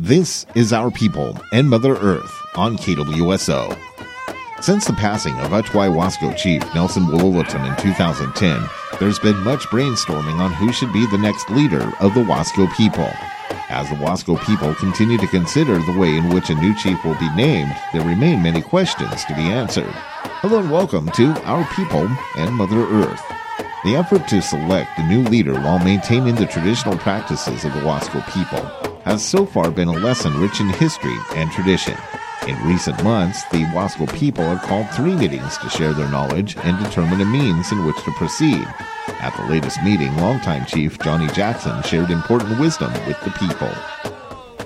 This is Our People and Mother Earth on KWSO. Since the passing of Otway Wasco Chief Nelson Wallulatum in 2010, there's been much brainstorming on who should be the next leader of the Wasco people. As the Wasco people continue to consider the way in which a new chief will be named, there remain many questions to be answered. Hello and welcome to Our People and Mother Earth. The effort to select a new leader while maintaining the traditional practices of the Wasco people has so far been a lesson rich in history and tradition. In recent months, the Wasco people have called three meetings to share their knowledge and determine a means in which to proceed. At the latest meeting, longtime Chief Johnny Jackson shared important wisdom with the people.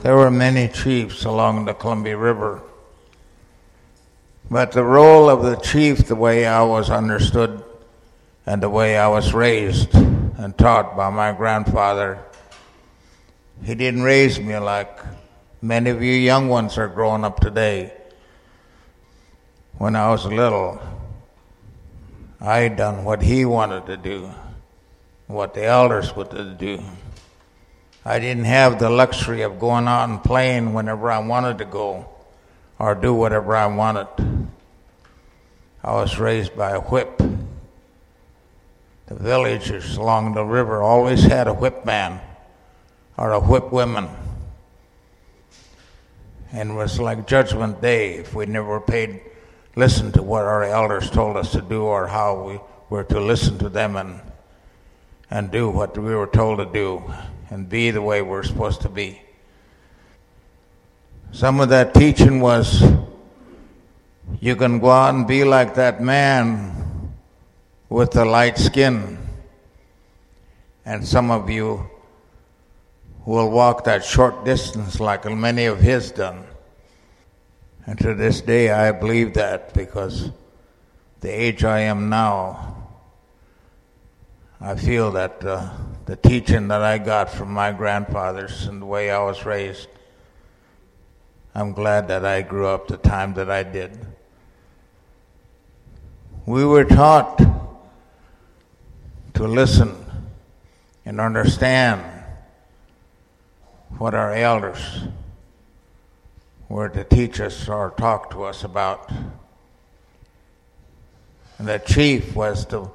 There were many chiefs along the Columbia River, but the role of the chief, the way I was understood and the way I was raised and taught by my grandfather, he didn't raise me like many of you young ones are growing up today. When I was little, I done what he wanted to do, what the elders wanted to do. I didn't have the luxury of going out and playing whenever I wanted to go or do whatever I wanted. I was raised by a whip. The villagers along the river always had a whip man or a whip woman. And it was like Judgment Day if we never paid listen to what our elders told us to do or how we were to listen to them and and do what we were told to do and be the way we're supposed to be. Some of that teaching was you can go out and be like that man with the light skin. And some of you will walk that short distance like many of his done. And to this day, I believe that because the age I am now, I feel that uh, the teaching that I got from my grandfathers and the way I was raised, I'm glad that I grew up the time that I did. We were taught to listen and understand what our elders were to teach us or talk to us about. And the chief was the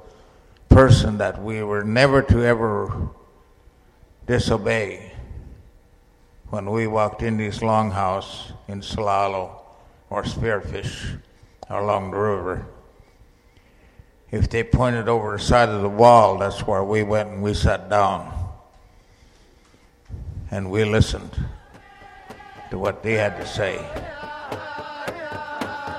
person that we were never to ever disobey when we walked in this longhouse in Celilo or Spearfish along the river. If they pointed over the side of the wall, that's where we went and we sat down and we listened to what they had to say.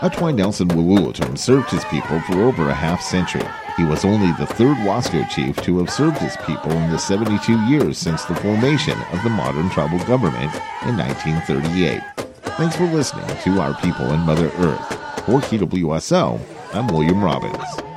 Otway Nelson Wallulatum served his people for over a half century. He was only the third Wasco chief to have served his people in the 72 years since the formation of the modern tribal government in 1938. Thanks for listening to Our People and Mother Earth. For KWSO, I'm William Robbins.